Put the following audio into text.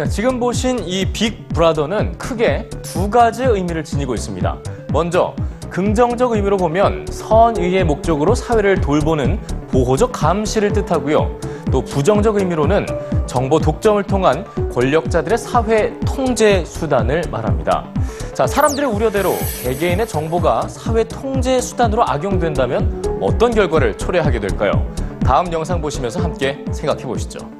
네, 지금 보신 이 빅브라더는 크게 두 가지 의미를 지니고 있습니다. 먼저 긍정적 의미로 보면 선의의 목적으로 사회를 돌보는 보호적 감시를 뜻하고요. 또 부정적 의미로는 정보 독점을 통한 권력자들의 사회 통제 수단을 말합니다. 자, 사람들의 우려대로 개개인의 정보가 사회 통제 수단으로 악용된다면 어떤 결과를 초래하게 될까요? 다음 영상 보시면서 함께 생각해 보시죠.